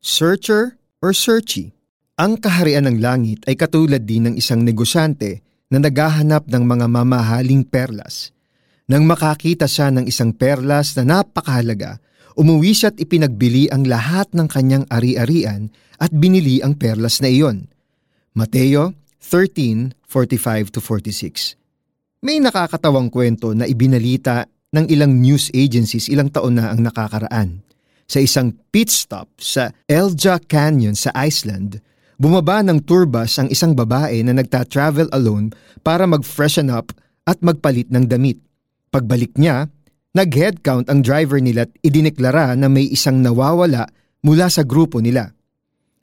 Searcher or searchy? Ang kaharian ng langit ay katulad din ng isang negosyante na naghahanap ng mga mamahaling perlas. Nang makakita siya ng isang perlas na napakahalaga, umuwi siya at ipinagbili ang lahat ng kanyang ari-arian at binili ang perlas na iyon. Mateo 13:45-46 May nakakatawang kwento na ibinalita ng ilang news agencies ilang taon na ang nakakaraan. Sa isang pit stop sa Elja Canyon sa Iceland, Bumaba ng tour bus ang isang babae na nagta-travel alone para mag-freshen up at magpalit ng damit. Pagbalik niya, nag-headcount ang driver nila at idineklara na may isang nawawala mula sa grupo nila.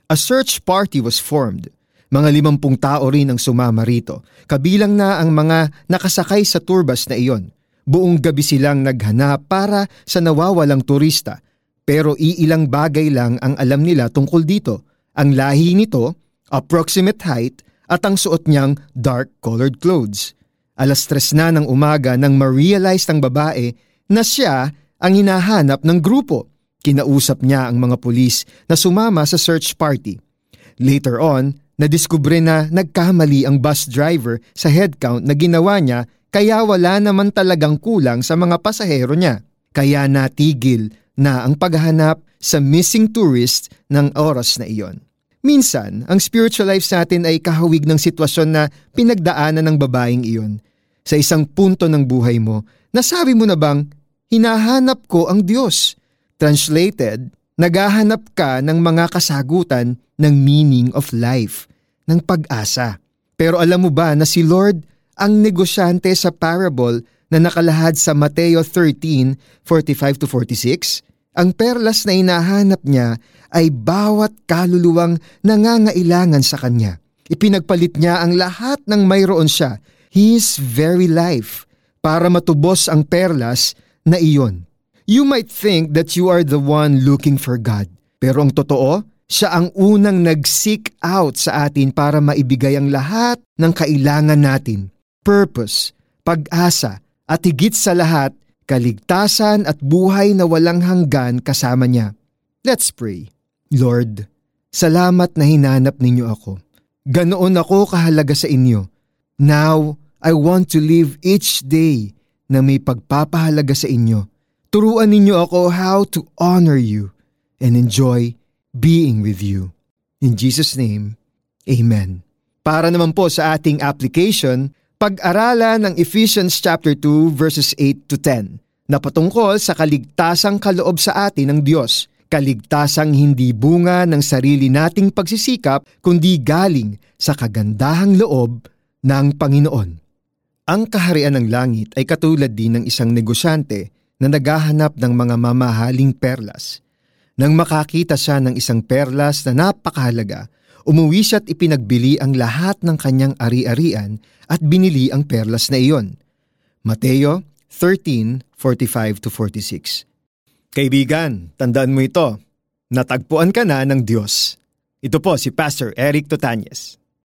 A search party was formed. Mga limampung tao rin ang sumama rito, kabilang na ang mga nakasakay sa tour bus na iyon. Buong gabi silang naghanap para sa nawawalang turista, pero iilang bagay lang ang alam nila tungkol dito – ang lahi nito, approximate height, at ang suot niyang dark-colored clothes. Alas tres na ng umaga nang ma-realize ng babae na siya ang hinahanap ng grupo. Kinausap niya ang mga pulis na sumama sa search party. Later on, nadiskubre na nagkamali ang bus driver sa headcount na ginawa niya kaya wala naman talagang kulang sa mga pasahero niya. Kaya natigil na ang paghahanap sa missing tourist ng oras na iyon. Minsan, ang spiritual life sa atin ay kahawig ng sitwasyon na pinagdaanan ng babaeng iyon. Sa isang punto ng buhay mo, nasabi mo na bang, hinahanap ko ang Diyos? Translated, naghahanap ka ng mga kasagutan ng meaning of life, ng pag-asa. Pero alam mo ba na si Lord ang negosyante sa parable na nakalahad sa Mateo 13:45-46? Ang perlas na hinahanap niya ay bawat kaluluwang nangangailangan sa kanya. Ipinagpalit niya ang lahat ng mayroon siya, his very life, para matubos ang perlas na iyon. You might think that you are the one looking for God, pero ang totoo, siya ang unang nag-seek out sa atin para maibigay ang lahat ng kailangan natin. Purpose, pag-asa, at higit sa lahat, kaligtasan at buhay na walang hanggan kasama niya. Let's pray. Lord, salamat na hinanap ninyo ako. Ganoon ako kahalaga sa inyo. Now, I want to live each day na may pagpapahalaga sa inyo. Turuan ninyo ako how to honor you and enjoy being with you. In Jesus' name, Amen. Para naman po sa ating application, pag-aralan ng Ephesians chapter 2 verses 8 to 10 na patungkol sa kaligtasang kaloob sa atin ng Diyos – kaligtasang hindi bunga ng sarili nating pagsisikap kundi galing sa kagandahang loob ng Panginoon. Ang kaharian ng langit ay katulad din ng isang negosyante na naghahanap ng mga mamahaling perlas. Nang makakita siya ng isang perlas na napakahalaga, umuwi siya at ipinagbili ang lahat ng kanyang ari-arian at binili ang perlas na iyon. Mateo 13:45-46 Kaibigan, tandaan mo ito. Natagpuan ka na ng Diyos. Ito po si Pastor Eric Totanyes.